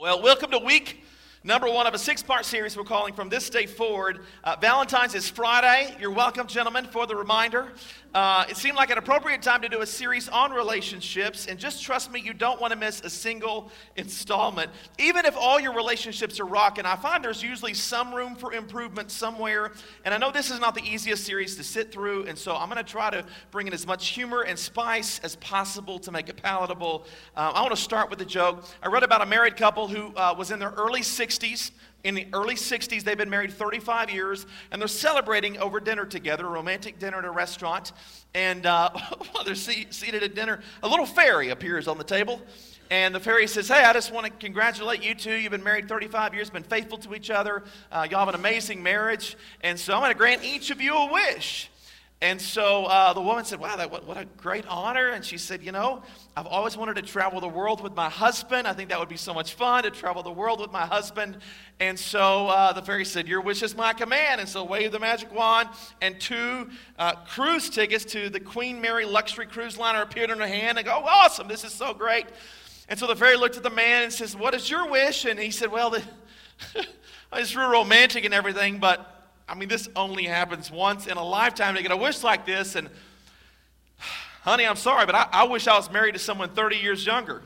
Well, welcome to week number one of a six part series we're calling From This Day Forward. Uh, Valentine's is Friday. You're welcome, gentlemen, for the reminder. Uh, it seemed like an appropriate time to do a series on relationships, and just trust me, you don't want to miss a single installment. Even if all your relationships are rocking, I find there's usually some room for improvement somewhere. And I know this is not the easiest series to sit through, and so I'm going to try to bring in as much humor and spice as possible to make it palatable. Uh, I want to start with a joke. I read about a married couple who uh, was in their early 60s in the early 60s. They've been married 35 years, and they're celebrating over dinner together, a romantic dinner at a restaurant. And uh, while they're see- seated at dinner, a little fairy appears on the table. And the fairy says, Hey, I just want to congratulate you two. You've been married 35 years, been faithful to each other. Uh, y'all have an amazing marriage. And so I'm going to grant each of you a wish. And so uh, the woman said, Wow, that, what, what a great honor. And she said, You know, I've always wanted to travel the world with my husband. I think that would be so much fun to travel the world with my husband. And so uh, the fairy said, Your wish is my command. And so waved the magic wand, and two uh, cruise tickets to the Queen Mary luxury cruise liner appeared in her hand. And go, oh, Awesome, this is so great. And so the fairy looked at the man and says, What is your wish? And he said, Well, the, it's real romantic and everything, but I mean, this only happens once in a lifetime to get a wish like this. And, honey, I'm sorry, but I, I wish I was married to someone 30 years younger.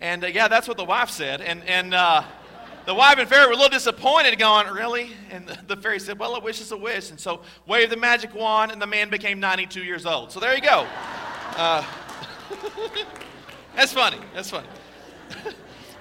And uh, yeah, that's what the wife said. And, and uh, the wife and fairy were a little disappointed, going, Really? And the, the fairy said, Well, a wish is a wish. And so waved the magic wand, and the man became 92 years old. So there you go. Uh, that's funny. That's funny.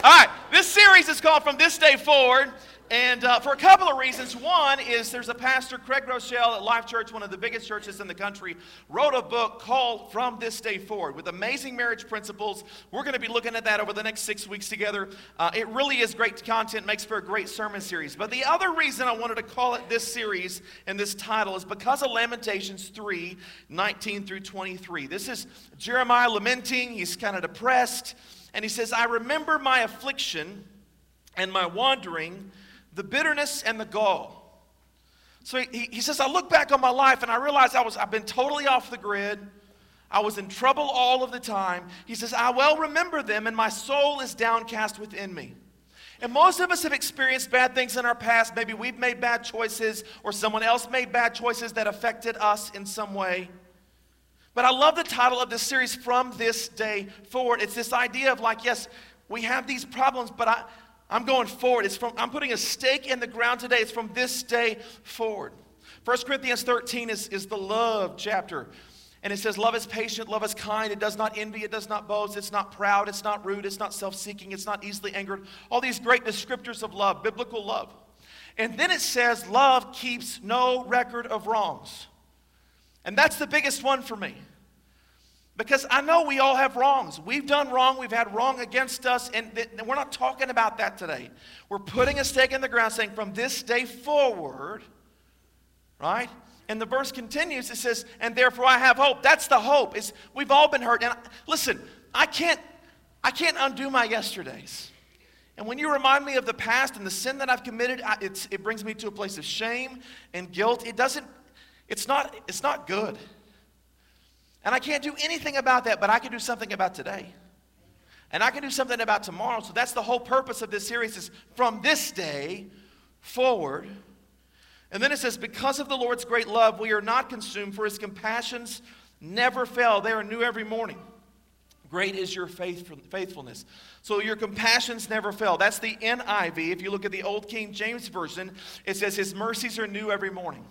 All right, this series is called From This Day Forward. And uh, for a couple of reasons. One is there's a pastor, Craig Groeschel at Life Church, one of the biggest churches in the country, wrote a book called From This Day Forward with amazing marriage principles. We're going to be looking at that over the next six weeks together. Uh, it really is great content, makes for a great sermon series. But the other reason I wanted to call it this series and this title is because of Lamentations 3 19 through 23. This is Jeremiah lamenting, he's kind of depressed, and he says, I remember my affliction and my wandering the bitterness and the gall. So he, he says, I look back on my life and I realize I was, I've been totally off the grid. I was in trouble all of the time. He says, I well remember them, and my soul is downcast within me. And most of us have experienced bad things in our past. Maybe we've made bad choices, or someone else made bad choices that affected us in some way. But I love the title of this series, From This Day Forward. It's this idea of like, yes, we have these problems, but I, I'm going forward. It's from, I'm putting a stake in the ground today. It's from this day forward. 1 Corinthians 13 is, is the love chapter. And it says, Love is patient, love is kind, it does not envy, it does not boast, it's not proud, it's not rude, it's not self seeking, it's not easily angered. All these great descriptors of love, biblical love. And then it says, Love keeps no record of wrongs. And that's the biggest one for me. Because I know we all have wrongs. We've done wrong, we've had wrong against us, and th- we're not talking about that today. We're putting a stake in the ground saying, from this day forward, right? And the verse continues, it says, and therefore I have hope. That's the hope. We've all been hurt. And I, listen, I can't, I can't undo my yesterdays. And when you remind me of the past and the sin that I've committed, I, it brings me to a place of shame and guilt. It doesn't, it's not, it's not good. And I can't do anything about that, but I can do something about today. And I can do something about tomorrow. So that's the whole purpose of this series is from this day forward. And then it says, because of the Lord's great love, we are not consumed, for his compassions never fail. They are new every morning. Great is your faithfulness. So your compassions never fail. That's the NIV. If you look at the Old King James Version, it says, His mercies are new every morning.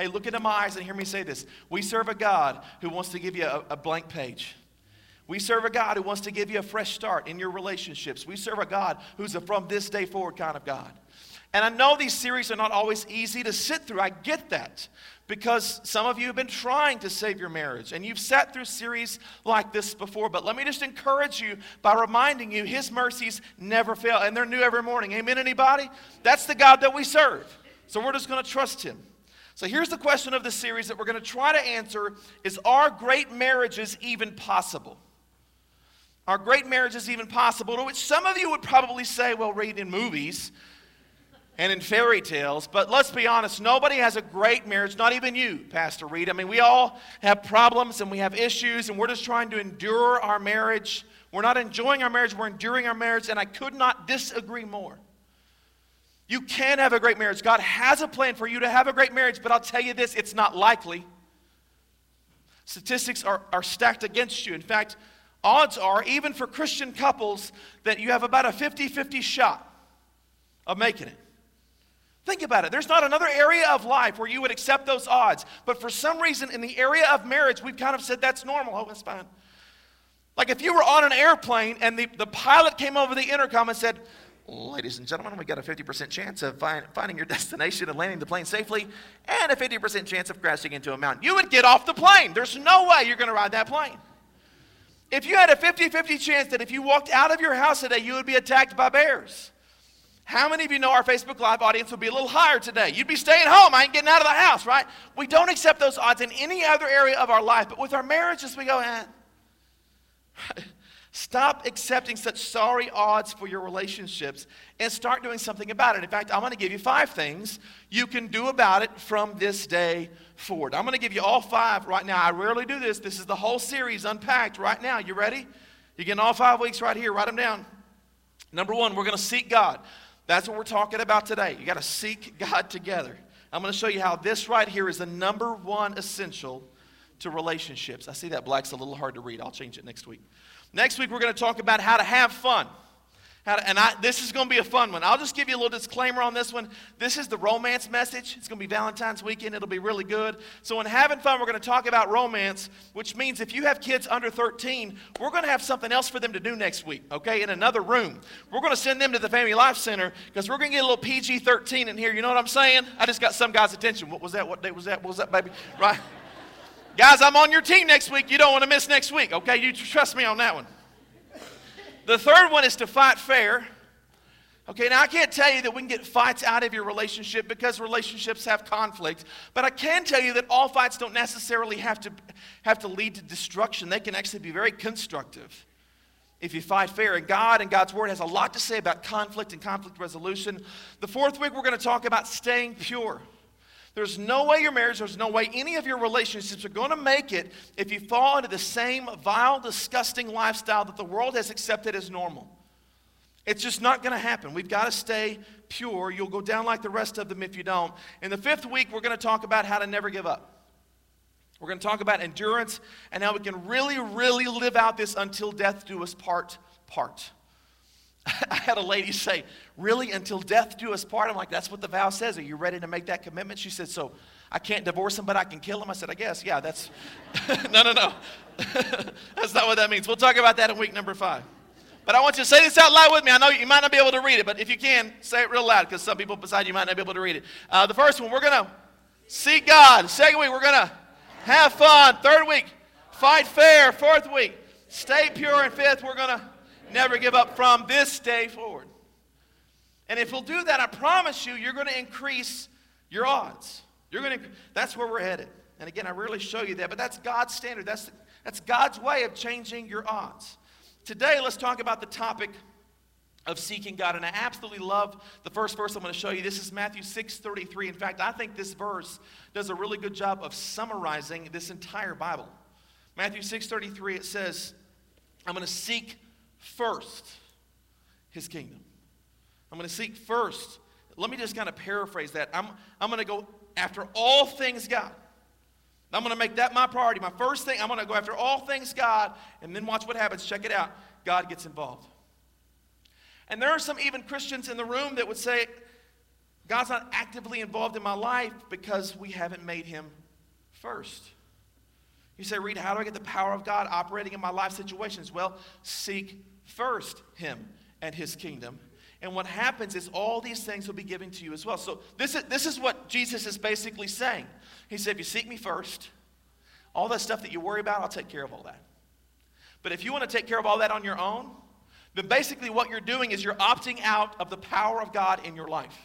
Hey, look into my eyes and hear me say this. We serve a God who wants to give you a, a blank page. We serve a God who wants to give you a fresh start in your relationships. We serve a God who's a from this day forward kind of God. And I know these series are not always easy to sit through. I get that because some of you have been trying to save your marriage and you've sat through series like this before. But let me just encourage you by reminding you his mercies never fail and they're new every morning. Amen, anybody? That's the God that we serve. So we're just going to trust him. So here's the question of the series that we're going to try to answer is are great marriages even possible? Are great marriages even possible? To which some of you would probably say, well, read in movies and in fairy tales. But let's be honest, nobody has a great marriage, not even you, Pastor Reed. I mean, we all have problems and we have issues, and we're just trying to endure our marriage We're not enjoying our marriage, we're enduring our marriage, and I could not disagree more. You can have a great marriage. God has a plan for you to have a great marriage, but I'll tell you this it's not likely. Statistics are, are stacked against you. In fact, odds are, even for Christian couples, that you have about a 50 50 shot of making it. Think about it. There's not another area of life where you would accept those odds. But for some reason, in the area of marriage, we've kind of said that's normal. Oh, that's fine. Like if you were on an airplane and the, the pilot came over the intercom and said, Ladies and gentlemen, we got a 50% chance of find, finding your destination and landing the plane safely, and a 50% chance of crashing into a mountain. You would get off the plane. There's no way you're going to ride that plane. If you had a 50 50 chance that if you walked out of your house today, you would be attacked by bears, how many of you know our Facebook Live audience would be a little higher today? You'd be staying home. I ain't getting out of the house, right? We don't accept those odds in any other area of our life, but with our marriages, we go, eh. Stop accepting such sorry odds for your relationships and start doing something about it. In fact, I'm going to give you five things you can do about it from this day forward. I'm going to give you all five right now. I rarely do this. This is the whole series unpacked right now. You ready? You're getting all five weeks right here. Write them down. Number one, we're going to seek God. That's what we're talking about today. You got to seek God together. I'm going to show you how this right here is the number one essential to relationships. I see that black's a little hard to read. I'll change it next week. Next week, we're going to talk about how to have fun. How to, and I, this is going to be a fun one. I'll just give you a little disclaimer on this one. This is the romance message. It's going to be Valentine's weekend. It'll be really good. So, in having fun, we're going to talk about romance, which means if you have kids under 13, we're going to have something else for them to do next week, okay, in another room. We're going to send them to the Family Life Center because we're going to get a little PG 13 in here. You know what I'm saying? I just got some guy's attention. What was that? What day was that? What was that, baby? Right? Guys, I'm on your team next week. You don't want to miss next week, okay? You trust me on that one. The third one is to fight fair. Okay, now I can't tell you that we can get fights out of your relationship because relationships have conflict, but I can tell you that all fights don't necessarily have to, have to lead to destruction. They can actually be very constructive if you fight fair. And God and God's Word has a lot to say about conflict and conflict resolution. The fourth week, we're going to talk about staying pure. There's no way your marriage, there's no way any of your relationships are going to make it if you fall into the same vile, disgusting lifestyle that the world has accepted as normal. It's just not going to happen. We've got to stay pure. You'll go down like the rest of them if you don't. In the fifth week, we're going to talk about how to never give up. We're going to talk about endurance and how we can really, really live out this until death do us part, part. I had a lady say, Really, until death do us part? I'm like, That's what the vow says. Are you ready to make that commitment? She said, So I can't divorce him, but I can kill him? I said, I guess. Yeah, that's. no, no, no. that's not what that means. We'll talk about that in week number five. But I want you to say this out loud with me. I know you might not be able to read it, but if you can, say it real loud because some people beside you might not be able to read it. Uh, the first one, we're going to seek God. Second week, we're going to have fun. Third week, fight fair. Fourth week, stay pure. And fifth, we're going to Never give up from this day forward. And if we'll do that, I promise you, you're going to increase your odds. You're going to, that's where we're headed. And again, I rarely show you that, but that's God's standard. That's, that's God's way of changing your odds. Today, let's talk about the topic of seeking God. And I absolutely love the first verse I'm going to show you. This is Matthew 6:33. In fact, I think this verse does a really good job of summarizing this entire Bible. Matthew 6:33 it says, "I'm going to seek first his kingdom. I'm going to seek first. Let me just kind of paraphrase that. I'm, I'm going to go after all things God. I'm going to make that my priority. My first thing, I'm going to go after all things God, and then watch what happens. Check it out. God gets involved. And there are some even Christians in the room that would say, God's not actively involved in my life because we haven't made him first. You say, Reed, how do I get the power of God operating in my life situations? Well, seek first him and his kingdom. And what happens is all these things will be given to you as well. So this is, this is what Jesus is basically saying. He said, if you seek me first, all that stuff that you worry about, I'll take care of all that. But if you want to take care of all that on your own, then basically what you're doing is you're opting out of the power of God in your life.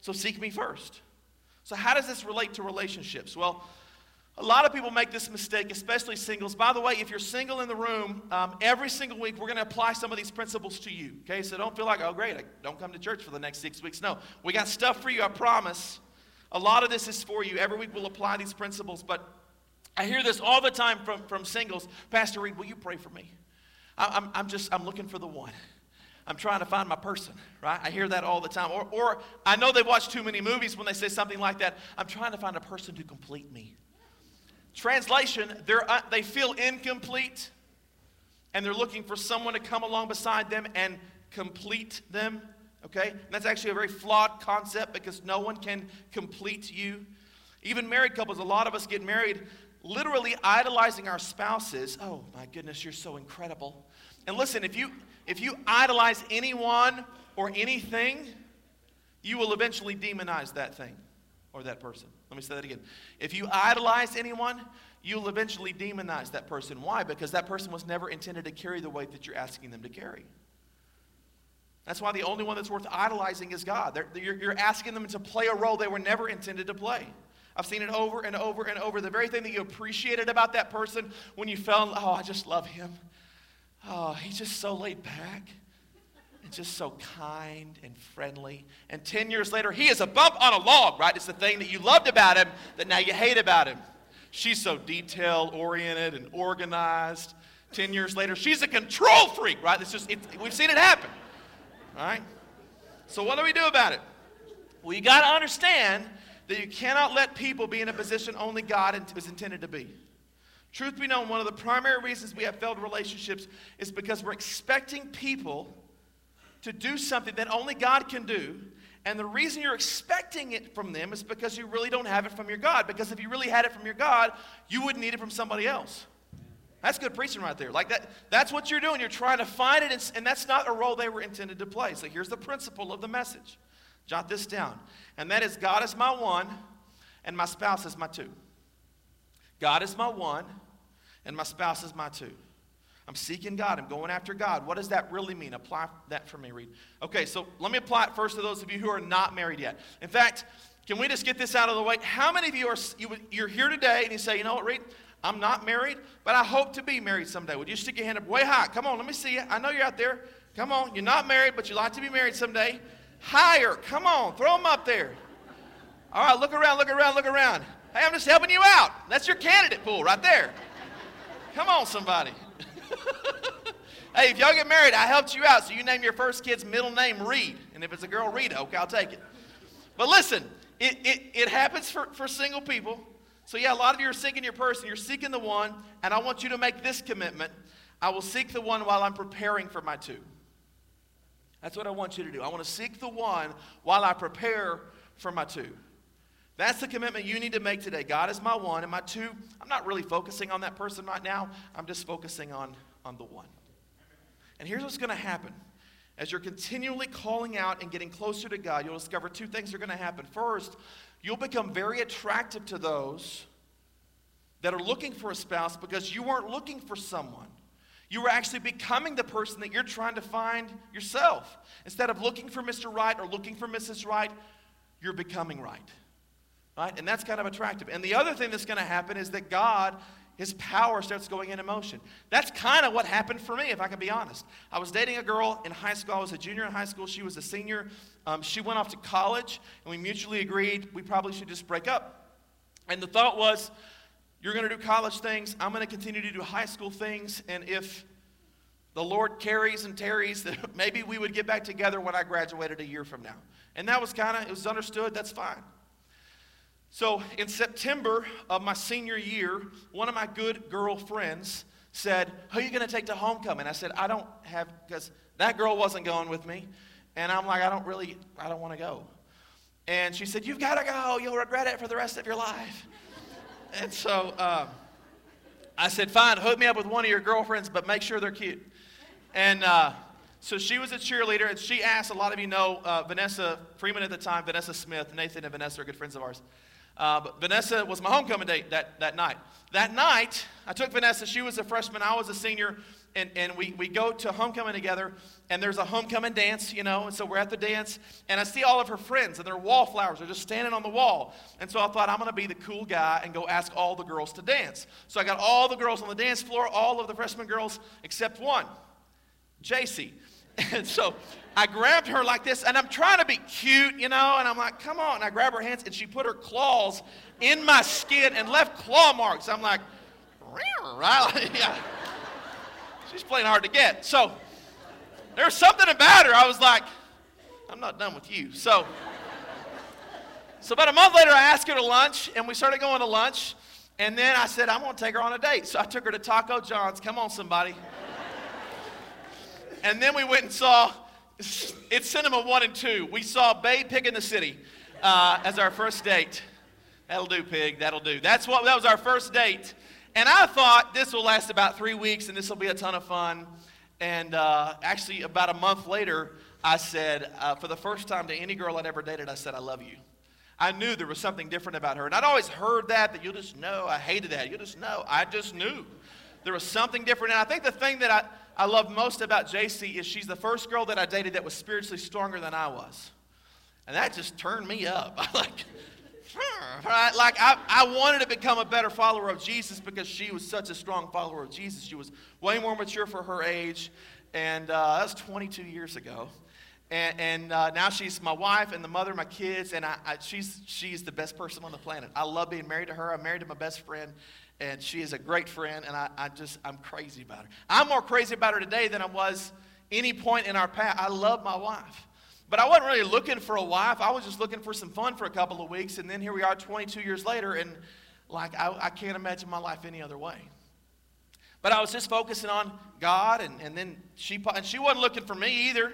So seek me first. So how does this relate to relationships? Well, a lot of people make this mistake, especially singles. By the way, if you're single in the room, um, every single week we're going to apply some of these principles to you. Okay, so don't feel like, oh, great, I don't come to church for the next six weeks. No, we got stuff for you, I promise. A lot of this is for you. Every week we'll apply these principles. But I hear this all the time from, from singles Pastor Reed, will you pray for me? I'm, I'm just, I'm looking for the one. I'm trying to find my person, right? I hear that all the time. Or, or I know they've watched too many movies when they say something like that. I'm trying to find a person to complete me. Translation, they're, uh, they feel incomplete and they're looking for someone to come along beside them and complete them. Okay? And that's actually a very flawed concept because no one can complete you. Even married couples, a lot of us get married literally idolizing our spouses. Oh my goodness, you're so incredible. And listen, if you if you idolize anyone or anything, you will eventually demonize that thing or that person. Let me say that again. If you idolize anyone, you'll eventually demonize that person. Why? Because that person was never intended to carry the weight that you're asking them to carry. That's why the only one that's worth idolizing is God. You're, you're asking them to play a role they were never intended to play. I've seen it over and over and over. The very thing that you appreciated about that person when you fell, oh, I just love him. Oh, he's just so laid back just so kind and friendly. And 10 years later, he is a bump on a log, right? It's the thing that you loved about him that now you hate about him. She's so detail oriented and organized. 10 years later, she's a control freak, right? It's just, it, we've seen it happen, all right? So, what do we do about it? Well, you got to understand that you cannot let people be in a position only God is intended to be. Truth be known, one of the primary reasons we have failed relationships is because we're expecting people to do something that only God can do. And the reason you're expecting it from them is because you really don't have it from your God. Because if you really had it from your God, you wouldn't need it from somebody else. That's good preaching right there. Like that, that's what you're doing. You're trying to find it, and, and that's not a role they were intended to play. So here's the principle of the message. Jot this down. And that is God is my one, and my spouse is my two. God is my one, and my spouse is my two. I'm seeking God. I'm going after God. What does that really mean? Apply that for me, Reed. Okay, so let me apply it first to those of you who are not married yet. In fact, can we just get this out of the way? How many of you are you, you're here today and you say, you know what, Reed? I'm not married, but I hope to be married someday. Would you stick your hand up way high? Come on, let me see you. I know you're out there. Come on, you're not married, but you'd like to be married someday. Higher. Come on, throw them up there. All right, look around, look around, look around. Hey, I'm just helping you out. That's your candidate pool right there. Come on, somebody. hey, if y'all get married, I helped you out. So you name your first kid's middle name Reed. And if it's a girl, Rita, okay, I'll take it. But listen, it, it, it happens for, for single people. So, yeah, a lot of you are seeking your person. You're seeking the one. And I want you to make this commitment I will seek the one while I'm preparing for my two. That's what I want you to do. I want to seek the one while I prepare for my two. That's the commitment you need to make today. God is my one, and my two, I'm not really focusing on that person right now. I'm just focusing on, on the one. And here's what's going to happen. As you're continually calling out and getting closer to God, you'll discover two things are going to happen. First, you'll become very attractive to those that are looking for a spouse because you weren't looking for someone. You were actually becoming the person that you're trying to find yourself. Instead of looking for Mr. Right or looking for Mrs. Right, you're becoming right. Right? And that's kind of attractive. And the other thing that's going to happen is that God, his power starts going into motion. That's kind of what happened for me, if I can be honest. I was dating a girl in high school. I was a junior in high school. She was a senior. Um, she went off to college, and we mutually agreed we probably should just break up. And the thought was, you're going to do college things. I'm going to continue to do high school things. And if the Lord carries and tarries, maybe we would get back together when I graduated a year from now. And that was kind of, it was understood. That's fine. So in September of my senior year, one of my good girlfriends said, Who are you going to take to homecoming? I said, I don't have, because that girl wasn't going with me. And I'm like, I don't really, I don't want to go. And she said, You've got to go. You'll regret it for the rest of your life. and so uh, I said, Fine, hook me up with one of your girlfriends, but make sure they're cute. And uh, so she was a cheerleader, and she asked, a lot of you know uh, Vanessa Freeman at the time, Vanessa Smith, Nathan and Vanessa are good friends of ours. Uh, but Vanessa was my homecoming date that, that night. That night, I took Vanessa. She was a freshman, I was a senior, and, and we, we go to homecoming together, and there's a homecoming dance, you know, and so we're at the dance, and I see all of her friends, and their wallflowers are just standing on the wall. And so I thought, I'm going to be the cool guy and go ask all the girls to dance. So I got all the girls on the dance floor, all of the freshman girls, except one, JC. And so I grabbed her like this, and I'm trying to be cute, you know, and I'm like, come on. And I grab her hands, and she put her claws in my skin and left claw marks. I'm like, right? yeah. She's playing hard to get. So there was something about her. I was like, I'm not done with you. So, so about a month later, I asked her to lunch, and we started going to lunch. And then I said, I'm going to take her on a date. So I took her to Taco John's. Come on, somebody. and then we went and saw, it's Cinema 1 and 2. We saw Babe Pig in the City uh, as our first date. That'll do, pig. That'll do. That's what, that was our first date. And I thought this will last about three weeks and this will be a ton of fun. And uh, actually, about a month later, I said, uh, for the first time to any girl I'd ever dated, I said, I love you. I knew there was something different about her. And I'd always heard that, that you'll just know. I hated that. You'll just know. I just knew. There was something different. And I think the thing that I, I love most about JC is she's the first girl that I dated that was spiritually stronger than I was. And that just turned me up. like, right? Like, I, I wanted to become a better follower of Jesus because she was such a strong follower of Jesus. She was way more mature for her age. And uh, that was 22 years ago. And, and uh, now she's my wife and the mother of my kids, and I, I, she's, she's the best person on the planet. I love being married to her. I'm married to my best friend, and she is a great friend, and I, I just, I'm crazy about her. I'm more crazy about her today than I was any point in our past. I love my wife. But I wasn't really looking for a wife. I was just looking for some fun for a couple of weeks, and then here we are 22 years later, and like, I, I can't imagine my life any other way. But I was just focusing on God, and, and then she, and she wasn't looking for me either.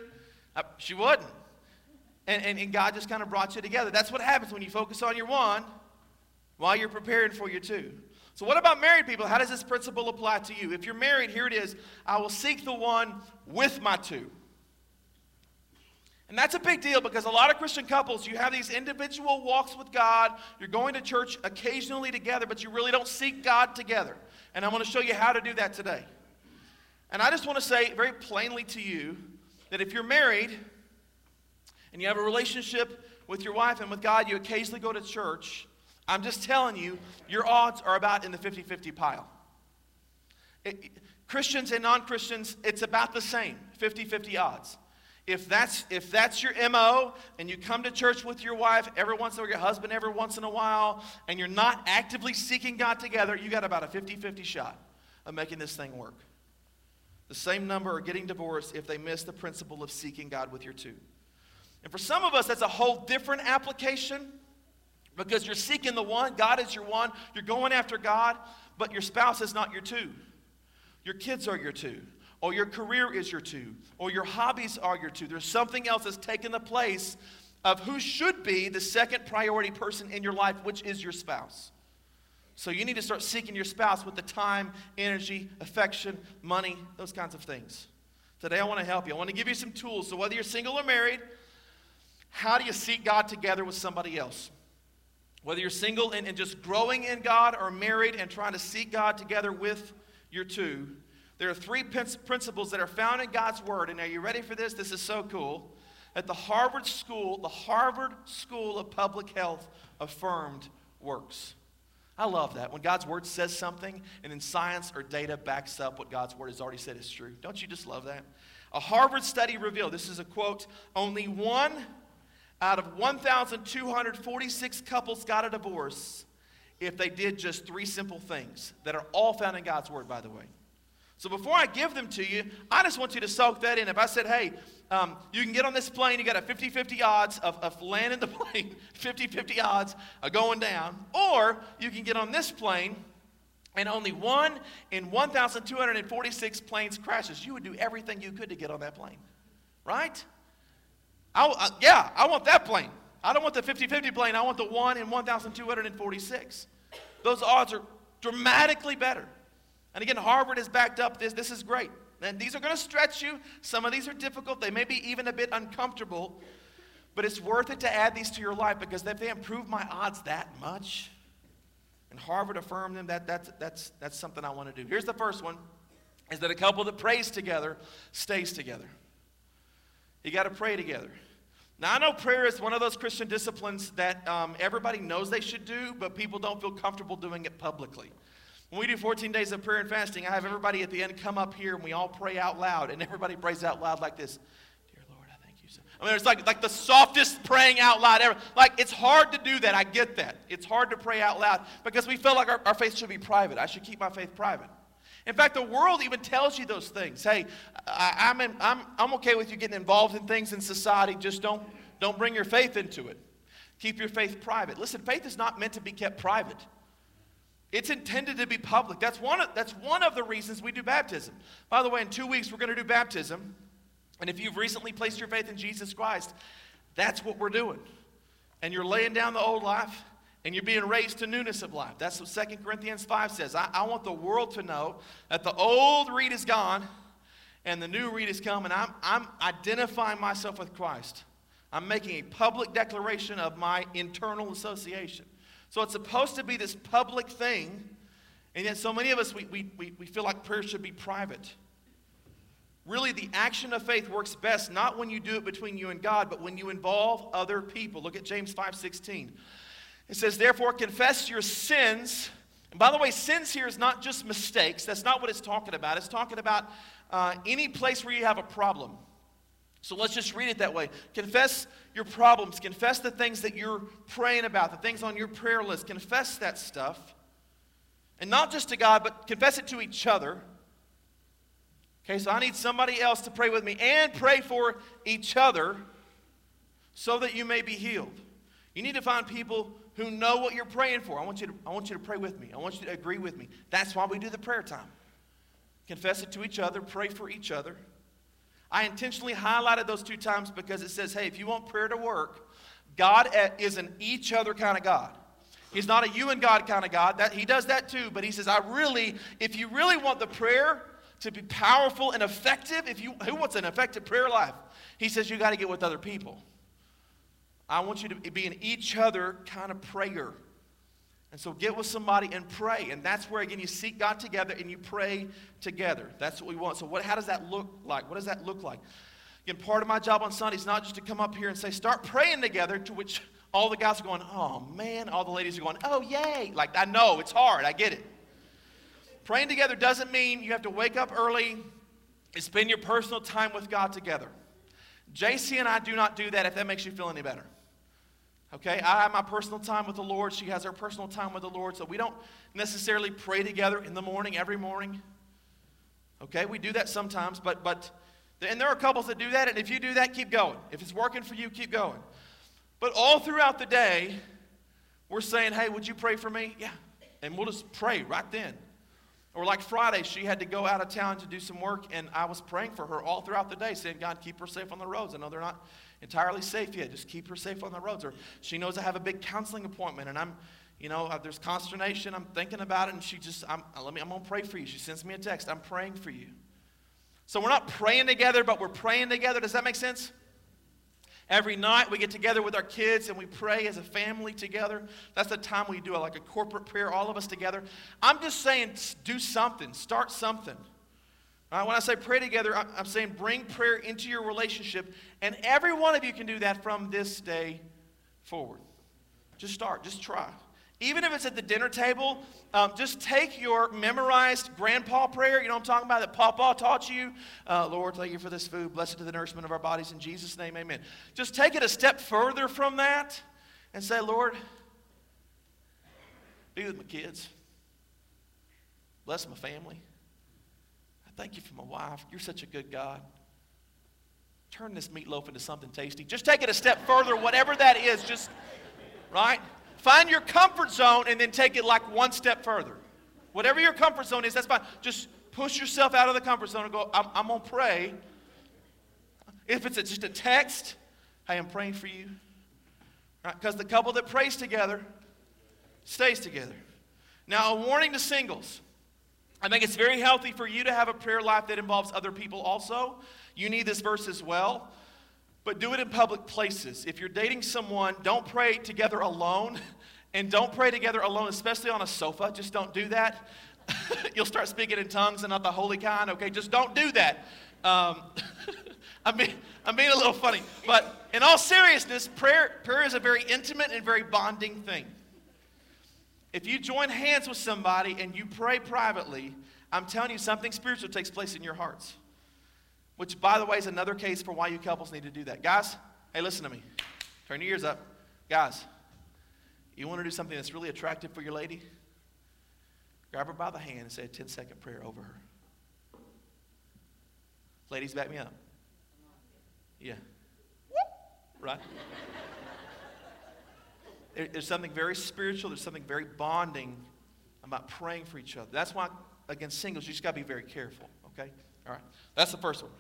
Uh, she wouldn't. And, and, and God just kind of brought you together. That's what happens when you focus on your one while you're preparing for your two. So, what about married people? How does this principle apply to you? If you're married, here it is I will seek the one with my two. And that's a big deal because a lot of Christian couples, you have these individual walks with God. You're going to church occasionally together, but you really don't seek God together. And I'm going to show you how to do that today. And I just want to say very plainly to you that if you're married and you have a relationship with your wife and with God, you occasionally go to church, I'm just telling you, your odds are about in the 50 50 pile. It, Christians and non Christians, it's about the same 50 50 odds. If that's, if that's your MO and you come to church with your wife every once in a while, your husband every once in a while, and you're not actively seeking God together, you got about a 50 50 shot of making this thing work. The same number are getting divorced if they miss the principle of seeking God with your two. And for some of us, that's a whole different application because you're seeking the one. God is your one. You're going after God, but your spouse is not your two. Your kids are your two, or your career is your two, or your hobbies are your two. There's something else that's taken the place of who should be the second priority person in your life, which is your spouse. So you need to start seeking your spouse with the time, energy, affection, money, those kinds of things. Today I want to help you. I want to give you some tools. So whether you're single or married, how do you seek God together with somebody else? Whether you're single and, and just growing in God or married and trying to seek God together with your two, there are three principles that are found in God's Word. And are you ready for this? This is so cool. At the Harvard School, the Harvard School of Public Health affirmed works. I love that. When God's word says something and then science or data backs up what God's word has already said is true. Don't you just love that? A Harvard study revealed this is a quote only one out of 1,246 couples got a divorce if they did just three simple things that are all found in God's word, by the way. So before I give them to you, I just want you to soak that in. If I said, hey, um, you can get on this plane, you got a 50 50 odds of, of landing the plane, 50 50 odds of going down, or you can get on this plane and only one in 1,246 planes crashes. You would do everything you could to get on that plane, right? I, uh, yeah, I want that plane. I don't want the 50 50 plane, I want the one in 1,246. Those odds are dramatically better. And again, Harvard has backed up this. This is great. And these are going to stretch you. Some of these are difficult. They may be even a bit uncomfortable. But it's worth it to add these to your life because if they improve my odds that much, and Harvard affirmed them, that, that's, that's, that's something I want to do. Here's the first one is that a couple that prays together stays together. You got to pray together. Now, I know prayer is one of those Christian disciplines that um, everybody knows they should do, but people don't feel comfortable doing it publicly. When we do 14 days of prayer and fasting, I have everybody at the end come up here and we all pray out loud. And everybody prays out loud like this Dear Lord, I thank you so I mean, it's like, like the softest praying out loud ever. Like, it's hard to do that. I get that. It's hard to pray out loud because we feel like our, our faith should be private. I should keep my faith private. In fact, the world even tells you those things. Hey, I, am I'm, I'm, I'm okay with you getting involved in things in society, just don't, don't bring your faith into it. Keep your faith private. Listen, faith is not meant to be kept private. It's intended to be public. That's one, of, that's one of the reasons we do baptism. By the way, in two weeks, we're going to do baptism. And if you've recently placed your faith in Jesus Christ, that's what we're doing. And you're laying down the old life and you're being raised to newness of life. That's what 2 Corinthians 5 says. I, I want the world to know that the old Reed is gone and the new Reed is coming. I'm, I'm identifying myself with Christ. I'm making a public declaration of my internal association. So it's supposed to be this public thing, and yet so many of us, we, we, we, we feel like prayer should be private. Really, the action of faith works best not when you do it between you and God, but when you involve other people. Look at James 5:16. It says, "Therefore confess your sins." And by the way, sins here is not just mistakes. That's not what it's talking about. It's talking about uh, any place where you have a problem. So let's just read it that way. Confess your problems. Confess the things that you're praying about, the things on your prayer list. Confess that stuff. And not just to God, but confess it to each other. Okay, so I need somebody else to pray with me and pray for each other so that you may be healed. You need to find people who know what you're praying for. I want you to, I want you to pray with me. I want you to agree with me. That's why we do the prayer time. Confess it to each other, pray for each other. I intentionally highlighted those two times because it says, hey, if you want prayer to work, God is an each other kind of God. He's not a you and God kind of God. That, he does that too, but he says, I really, if you really want the prayer to be powerful and effective, if you who wants an effective prayer life? He says you got to get with other people. I want you to be an each other kind of prayer. And so get with somebody and pray. And that's where, again, you seek God together and you pray together. That's what we want. So, what, how does that look like? What does that look like? Again, part of my job on Sunday is not just to come up here and say, start praying together, to which all the guys are going, oh man. All the ladies are going, oh yay. Like, I know, it's hard. I get it. Praying together doesn't mean you have to wake up early and spend your personal time with God together. JC and I do not do that if that makes you feel any better. Okay, I have my personal time with the Lord. She has her personal time with the Lord. So we don't necessarily pray together in the morning, every morning. Okay, we do that sometimes, but, but, and there are couples that do that, and if you do that, keep going. If it's working for you, keep going. But all throughout the day, we're saying, hey, would you pray for me? Yeah. And we'll just pray right then. Or like Friday, she had to go out of town to do some work, and I was praying for her all throughout the day, saying, God, keep her safe on the roads. I know they're not entirely safe yet. Just keep her safe on the roads. Or she knows I have a big counseling appointment and I'm, you know, uh, there's consternation. I'm thinking about it and she just, I'm, uh, let me, I'm going to pray for you. She sends me a text. I'm praying for you. So we're not praying together, but we're praying together. Does that make sense? Every night we get together with our kids and we pray as a family together. That's the time we do a, like a corporate prayer, all of us together. I'm just saying, do something, start something. Right, when I say pray together, I'm saying bring prayer into your relationship, and every one of you can do that from this day forward. Just start, just try. Even if it's at the dinner table, um, just take your memorized grandpa prayer, you know I'm talking about, that Papa taught you. Uh, Lord, thank you for this food. Blessed to the nourishment of our bodies. In Jesus' name, amen. Just take it a step further from that and say, Lord, be with my kids. Bless my family. Thank you for my wife. You're such a good God. Turn this meatloaf into something tasty. Just take it a step further, whatever that is. Just, right? Find your comfort zone and then take it like one step further. Whatever your comfort zone is, that's fine. Just push yourself out of the comfort zone and go, I'm, I'm going to pray. If it's a, just a text, hey, I'm praying for you. Right? Because the couple that prays together stays together. Now, a warning to singles. I think it's very healthy for you to have a prayer life that involves other people also. You need this verse as well. But do it in public places. If you're dating someone, don't pray together alone. And don't pray together alone, especially on a sofa. Just don't do that. You'll start speaking in tongues and not the holy kind. Okay, just don't do that. Um, I mean, I'm being a little funny. But in all seriousness, prayer, prayer is a very intimate and very bonding thing. If you join hands with somebody and you pray privately, I'm telling you something spiritual takes place in your hearts. Which, by the way, is another case for why you couples need to do that. Guys, hey, listen to me. Turn your ears up. Guys, you want to do something that's really attractive for your lady? grab her by the hand, and say a 10 second prayer over her. Ladies, back me up. Yeah. Right? There's something very spiritual, there's something very bonding about praying for each other. That's why, against singles, you just got to be very careful, okay? All right. That's the first one.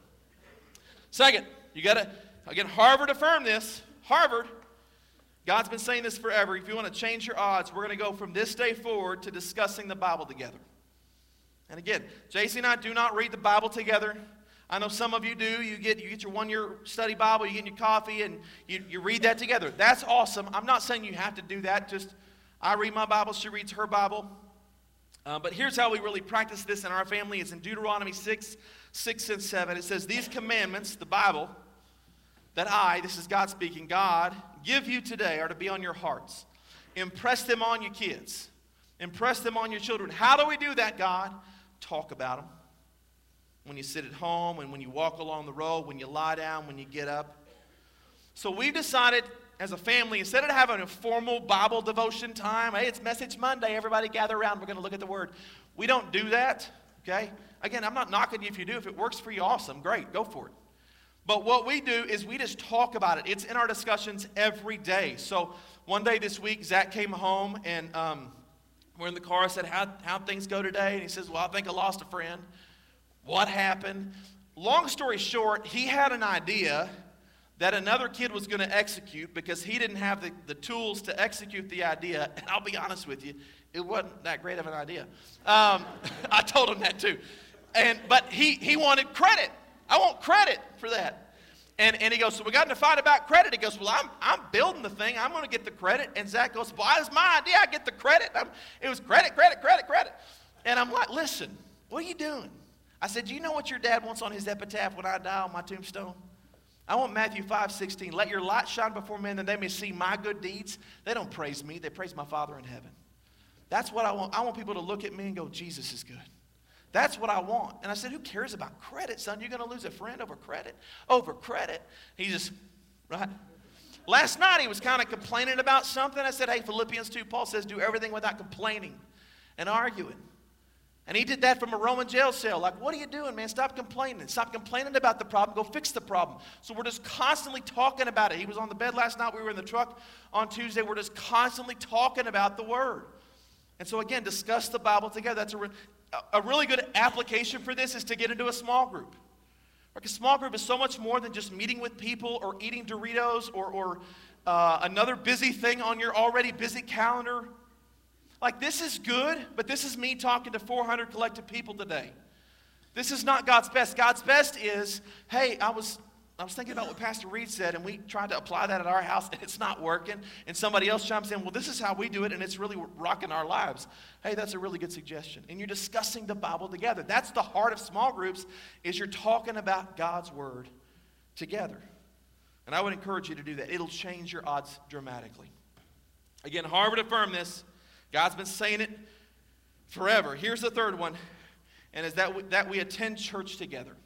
Second, you got to, again, Harvard affirmed this. Harvard, God's been saying this forever. If you want to change your odds, we're going to go from this day forward to discussing the Bible together. And again, JC and I do not read the Bible together. I know some of you do. You get, you get your one year study Bible, you get your coffee, and you, you read that together. That's awesome. I'm not saying you have to do that. Just, I read my Bible, she reads her Bible. Uh, but here's how we really practice this in our family it's in Deuteronomy 6, 6 and 7. It says, These commandments, the Bible, that I, this is God speaking, God, give you today are to be on your hearts. Impress them on your kids, impress them on your children. How do we do that, God? Talk about them when you sit at home, and when you walk along the road, when you lie down, when you get up. So we've decided as a family, instead of having a formal Bible devotion time, hey, it's Message Monday, everybody gather around, we're going to look at the Word. We don't do that, okay? Again, I'm not knocking you if you do. If it works for you, awesome, great, go for it. But what we do is we just talk about it. It's in our discussions every day. So one day this week, Zach came home and um, we're in the car. I said, how, How'd things go today? And he says, Well, I think I lost a friend. What happened? Long story short, he had an idea that another kid was going to execute because he didn't have the, the tools to execute the idea. And I'll be honest with you, it wasn't that great of an idea. Um, I told him that too. And, but he, he wanted credit. I want credit for that. And, and he goes, So we got in a fight about credit. He goes, Well, I'm, I'm building the thing. I'm going to get the credit. And Zach goes, Well, it's my idea. I get the credit. I'm, it was credit, credit, credit, credit. And I'm like, Listen, what are you doing? I said, Do you know what your dad wants on his epitaph when I die on my tombstone? I want Matthew 5 16. Let your light shine before men that they may see my good deeds. They don't praise me, they praise my Father in heaven. That's what I want. I want people to look at me and go, Jesus is good. That's what I want. And I said, Who cares about credit, son? You're going to lose a friend over credit? Over credit. He just, right? Last night he was kind of complaining about something. I said, Hey, Philippians 2, Paul says, Do everything without complaining and arguing. And he did that from a Roman jail cell. Like, what are you doing, man? Stop complaining. Stop complaining about the problem. Go fix the problem. So we're just constantly talking about it. He was on the bed last night. We were in the truck on Tuesday. We're just constantly talking about the Word. And so, again, discuss the Bible together. That's a, re- a really good application for this is to get into a small group. A small group is so much more than just meeting with people or eating Doritos or, or uh, another busy thing on your already busy calendar. Like, this is good, but this is me talking to 400 collective people today. This is not God's best. God's best is, hey, I was, I was thinking about what Pastor Reed said, and we tried to apply that at our house, and it's not working. And somebody else chimes in, well, this is how we do it, and it's really rocking our lives. Hey, that's a really good suggestion. And you're discussing the Bible together. That's the heart of small groups, is you're talking about God's word together. And I would encourage you to do that. It'll change your odds dramatically. Again, Harvard affirmed this. God's been saying it forever. Here's the third one, and is that we, that we attend church together.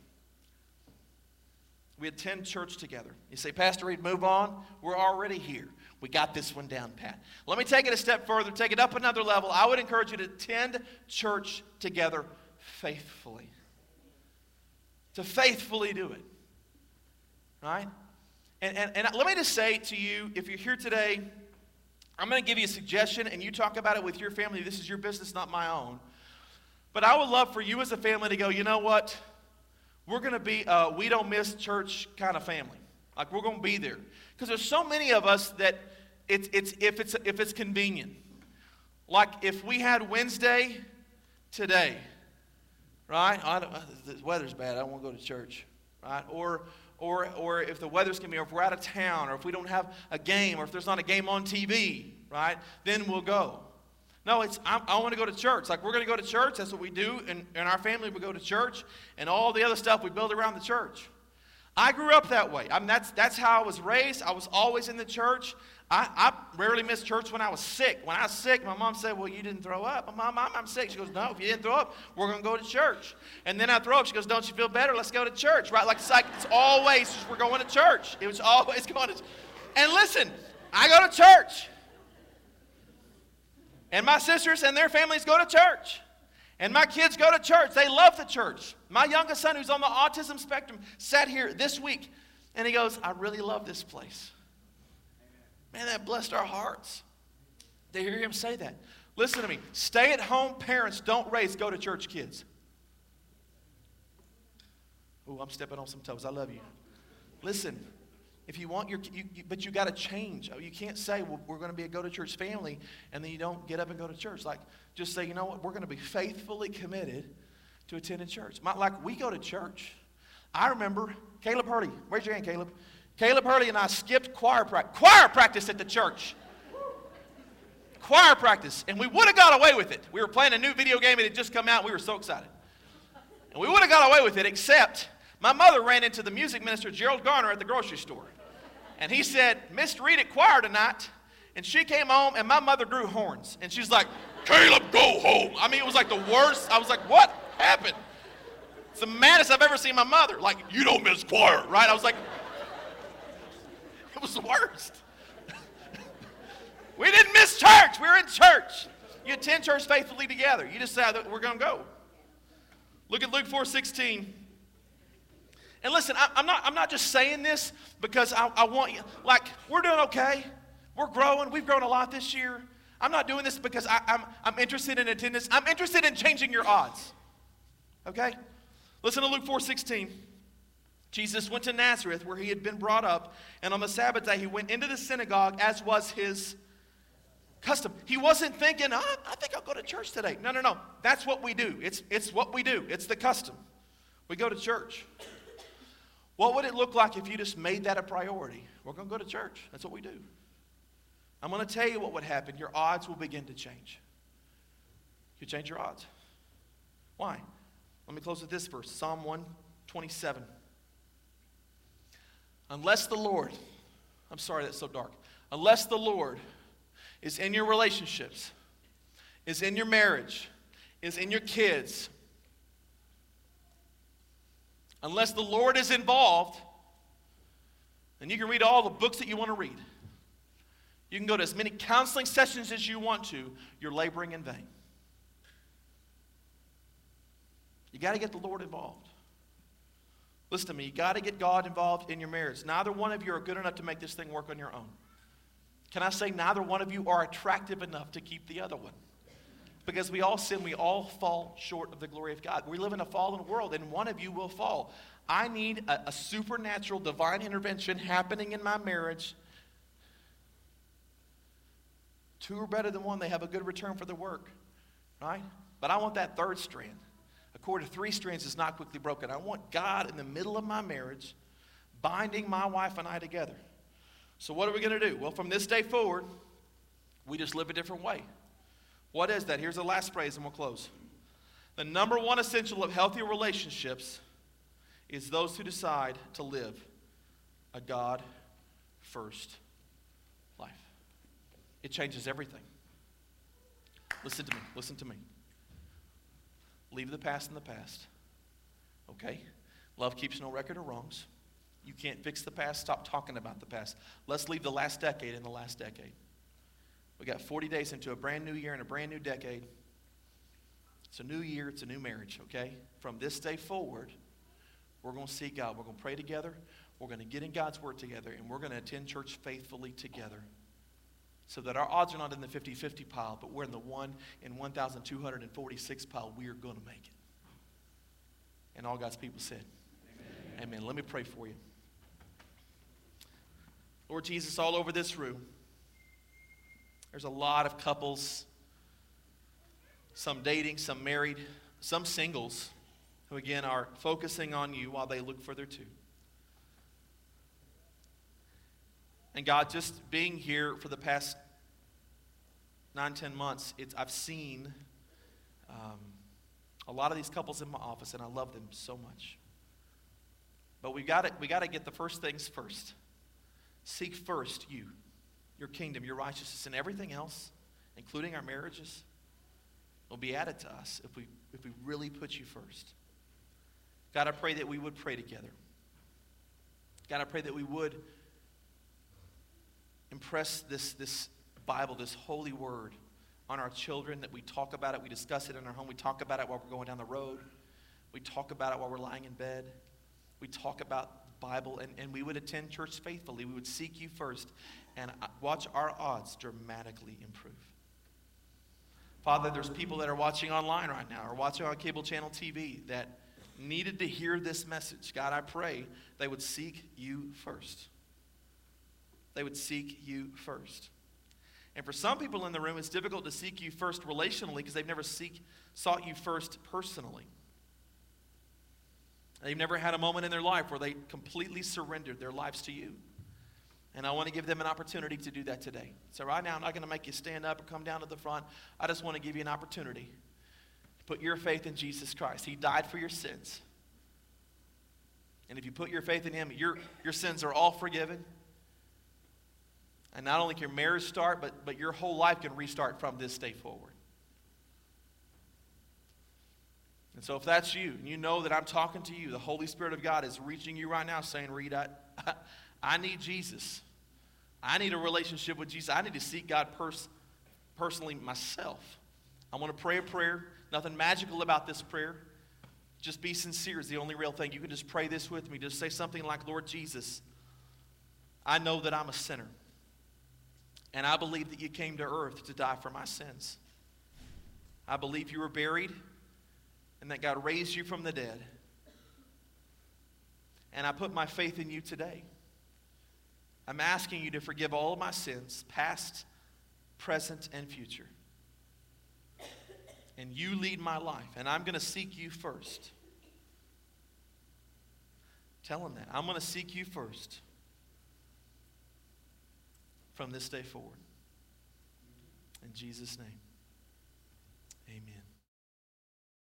We attend church together. You say, Pastor Reed, move on. We're already here. We got this one down pat. Let me take it a step further, take it up another level. I would encourage you to attend church together faithfully. To faithfully do it. Right? And, and, and let me just say to you if you're here today I'm going to give you a suggestion, and you talk about it with your family. This is your business, not my own. But I would love for you as a family to go, you know what? We're going to be a we don't miss church kind of family. Like we're going to be there. Because there's so many of us that it's, it's, if, it's, if it's convenient. Like if we had Wednesday today, right? Uh, the weather's bad. I don't want to go to church, right? Or or, or if the weather's going to be, or if we're out of town, or if we don't have a game, or if there's not a game on TV, right? Then we'll go. No, it's I, I want to go to church. Like we're going to go to church. That's what we do. And in our family, we go to church, and all the other stuff we build around the church. I grew up that way. I mean, that's, that's how I was raised. I was always in the church. I, I rarely missed church when I was sick. When I was sick, my mom said, Well, you didn't throw up. Mom, Mom, I'm sick. She goes, No, if you didn't throw up, we're going to go to church. And then I throw up. She goes, Don't you feel better? Let's go to church, right? Like it's like it's always we're going to church. It was always going to And listen, I go to church. And my sisters and their families go to church. And my kids go to church. They love the church. My youngest son, who's on the autism spectrum, sat here this week and he goes, I really love this place. Man, that blessed our hearts to hear him say that. Listen to me. Stay at home parents don't raise go to church kids. Oh, I'm stepping on some toes. I love you. Listen, if you want your, you, you, but you got to change. Oh, you can't say, well, we're going to be a go to church family, and then you don't get up and go to church. Like, just say, you know what, we're going to be faithfully committed to attending church. My, like, we go to church. I remember Caleb Hurley. Raise your hand, Caleb. Caleb Hurley and I skipped choir practice. Choir practice at the church. choir practice, and we would have got away with it. We were playing a new video game, it had just come out. We were so excited. And we would have got away with it, except my mother ran into the music minister, Gerald Garner, at the grocery store. And he said, Miss Reed at choir tonight. And she came home, and my mother grew horns. And she's like, Caleb, go home. I mean, it was like the worst. I was like, what happened? It's the maddest I've ever seen my mother. Like, you don't miss choir, right? I was like, was the worst. we didn't miss church. We were in church. You attend church faithfully together. You decide that we're going to go. Look at Luke 4 16. And listen, I, am not, I'm not just saying this because I, I want you, like, we're doing okay. We're growing. We've grown a lot this year. I'm not doing this because I, I'm, I'm interested in attendance. I'm interested in changing your odds. Okay? Listen to Luke 4 16. Jesus went to Nazareth where he had been brought up, and on the Sabbath day he went into the synagogue as was his custom. He wasn't thinking, oh, I think I'll go to church today. No, no, no. That's what we do. It's, it's what we do, it's the custom. We go to church. What would it look like if you just made that a priority? We're going to go to church. That's what we do. I'm going to tell you what would happen. Your odds will begin to change. You change your odds. Why? Let me close with this verse Psalm 127. Unless the Lord, I'm sorry that's so dark, unless the Lord is in your relationships, is in your marriage, is in your kids, unless the Lord is involved, and you can read all the books that you want to read. You can go to as many counseling sessions as you want to, you're laboring in vain. You got to get the Lord involved. Listen to me, you got to get God involved in your marriage. Neither one of you are good enough to make this thing work on your own. Can I say, neither one of you are attractive enough to keep the other one? Because we all sin, we all fall short of the glory of God. We live in a fallen world, and one of you will fall. I need a, a supernatural divine intervention happening in my marriage. Two are better than one, they have a good return for their work, right? But I want that third strand. Cord of three strands is not quickly broken. I want God in the middle of my marriage, binding my wife and I together. So, what are we going to do? Well, from this day forward, we just live a different way. What is that? Here's the last phrase, and we'll close. The number one essential of healthy relationships is those who decide to live a God first life. It changes everything. Listen to me. Listen to me. Leave the past in the past. Okay? Love keeps no record of wrongs. You can't fix the past. Stop talking about the past. Let's leave the last decade in the last decade. We got 40 days into a brand new year and a brand new decade. It's a new year, it's a new marriage, okay? From this day forward, we're going to see God. We're going to pray together. We're going to get in God's Word together, and we're going to attend church faithfully together. So that our odds are not in the 50 50 pile, but we're in the 1 in 1,246 pile. We are going to make it. And all God's people said, Amen. Amen. Let me pray for you. Lord Jesus, all over this room, there's a lot of couples, some dating, some married, some singles, who again are focusing on you while they look for their two. And God, just being here for the past nine, ten months, it's, I've seen um, a lot of these couples in my office, and I love them so much. But we got we got to get the first things first. Seek first you your kingdom, your righteousness, and everything else, including our marriages, will be added to us if we, if we really put you first. God, I pray that we would pray together. God, I pray that we would impress this, this Bible, this holy word, on our children, that we talk about it, we discuss it in our home, we talk about it while we're going down the road, we talk about it while we're lying in bed, we talk about the Bible, and, and we would attend church faithfully. We would seek you first, and watch our odds dramatically improve. Father, there's people that are watching online right now or watching on cable channel TV that needed to hear this message. God, I pray they would seek you first. They would seek you first. And for some people in the room, it's difficult to seek you first relationally because they've never seek, sought you first personally. They've never had a moment in their life where they completely surrendered their lives to you. And I want to give them an opportunity to do that today. So, right now, I'm not going to make you stand up or come down to the front. I just want to give you an opportunity to put your faith in Jesus Christ. He died for your sins. And if you put your faith in Him, your, your sins are all forgiven. And not only can your marriage start, but, but your whole life can restart from this day forward. And so, if that's you, and you know that I'm talking to you, the Holy Spirit of God is reaching you right now saying, Reed, I, I need Jesus. I need a relationship with Jesus. I need to seek God pers- personally myself. I want to pray a prayer. Nothing magical about this prayer. Just be sincere is the only real thing. You can just pray this with me. Just say something like, Lord Jesus, I know that I'm a sinner. And I believe that you came to earth to die for my sins. I believe you were buried and that God raised you from the dead. And I put my faith in you today. I'm asking you to forgive all of my sins, past, present, and future. And you lead my life, and I'm going to seek you first. Tell him that. I'm going to seek you first from this day forward. In Jesus' name.